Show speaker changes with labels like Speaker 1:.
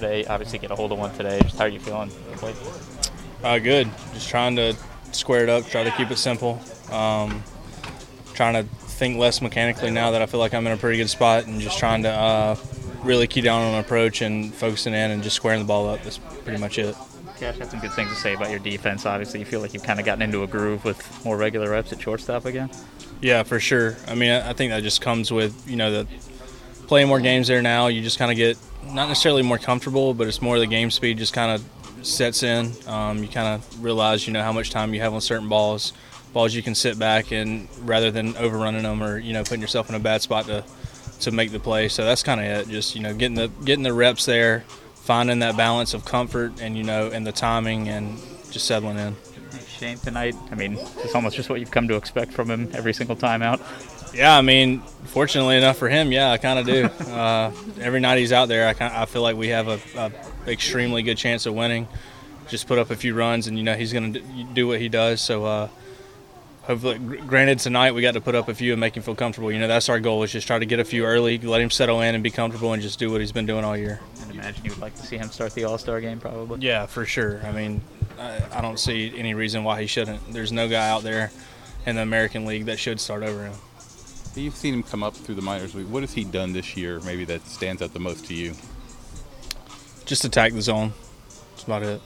Speaker 1: Today, obviously, get a hold of one today. Just how are you feeling?
Speaker 2: Uh, good. Just trying to square it up, try to keep it simple. Um, trying to think less mechanically now that I feel like I'm in a pretty good spot, and just trying to uh, really key down on approach and focusing in and just squaring the ball up. That's pretty much it.
Speaker 1: Cash had some good things to say about your defense. Obviously, you feel like you've kind of gotten into a groove with more regular reps at shortstop again.
Speaker 2: Yeah, for sure. I mean, I think that just comes with you know the playing more games there now. You just kind of get not necessarily more comfortable, but it's more the game speed just kind of sets in. Um, you kind of realize you know how much time you have on certain balls, balls you can sit back and rather than overrunning them or you know putting yourself in a bad spot to to make the play. So that's kind of it. Just you know getting the getting the reps there, finding that balance of comfort and you know and the timing and just settling in.
Speaker 1: Shane tonight. I mean, it's almost just what you've come to expect from him every single time out.
Speaker 2: Yeah, I mean, fortunately enough for him, yeah, I kind of do. uh, every night he's out there, I, kinda, I feel like we have a, a extremely good chance of winning. Just put up a few runs, and you know he's going to do what he does. So uh, hopefully, granted, tonight we got to put up a few and make him feel comfortable. You know, that's our goal is just try to get a few early, let him settle in and be comfortable, and just do what he's been doing all year.
Speaker 1: And imagine you would like to see him start the All Star game, probably.
Speaker 2: Yeah, for sure. I mean, I, I don't see any reason why he shouldn't. There's no guy out there in the American League that should start over him.
Speaker 3: You've seen him come up through the minors. What has he done this year? Maybe that stands out the most to you.
Speaker 2: Just attack the zone. That's about it.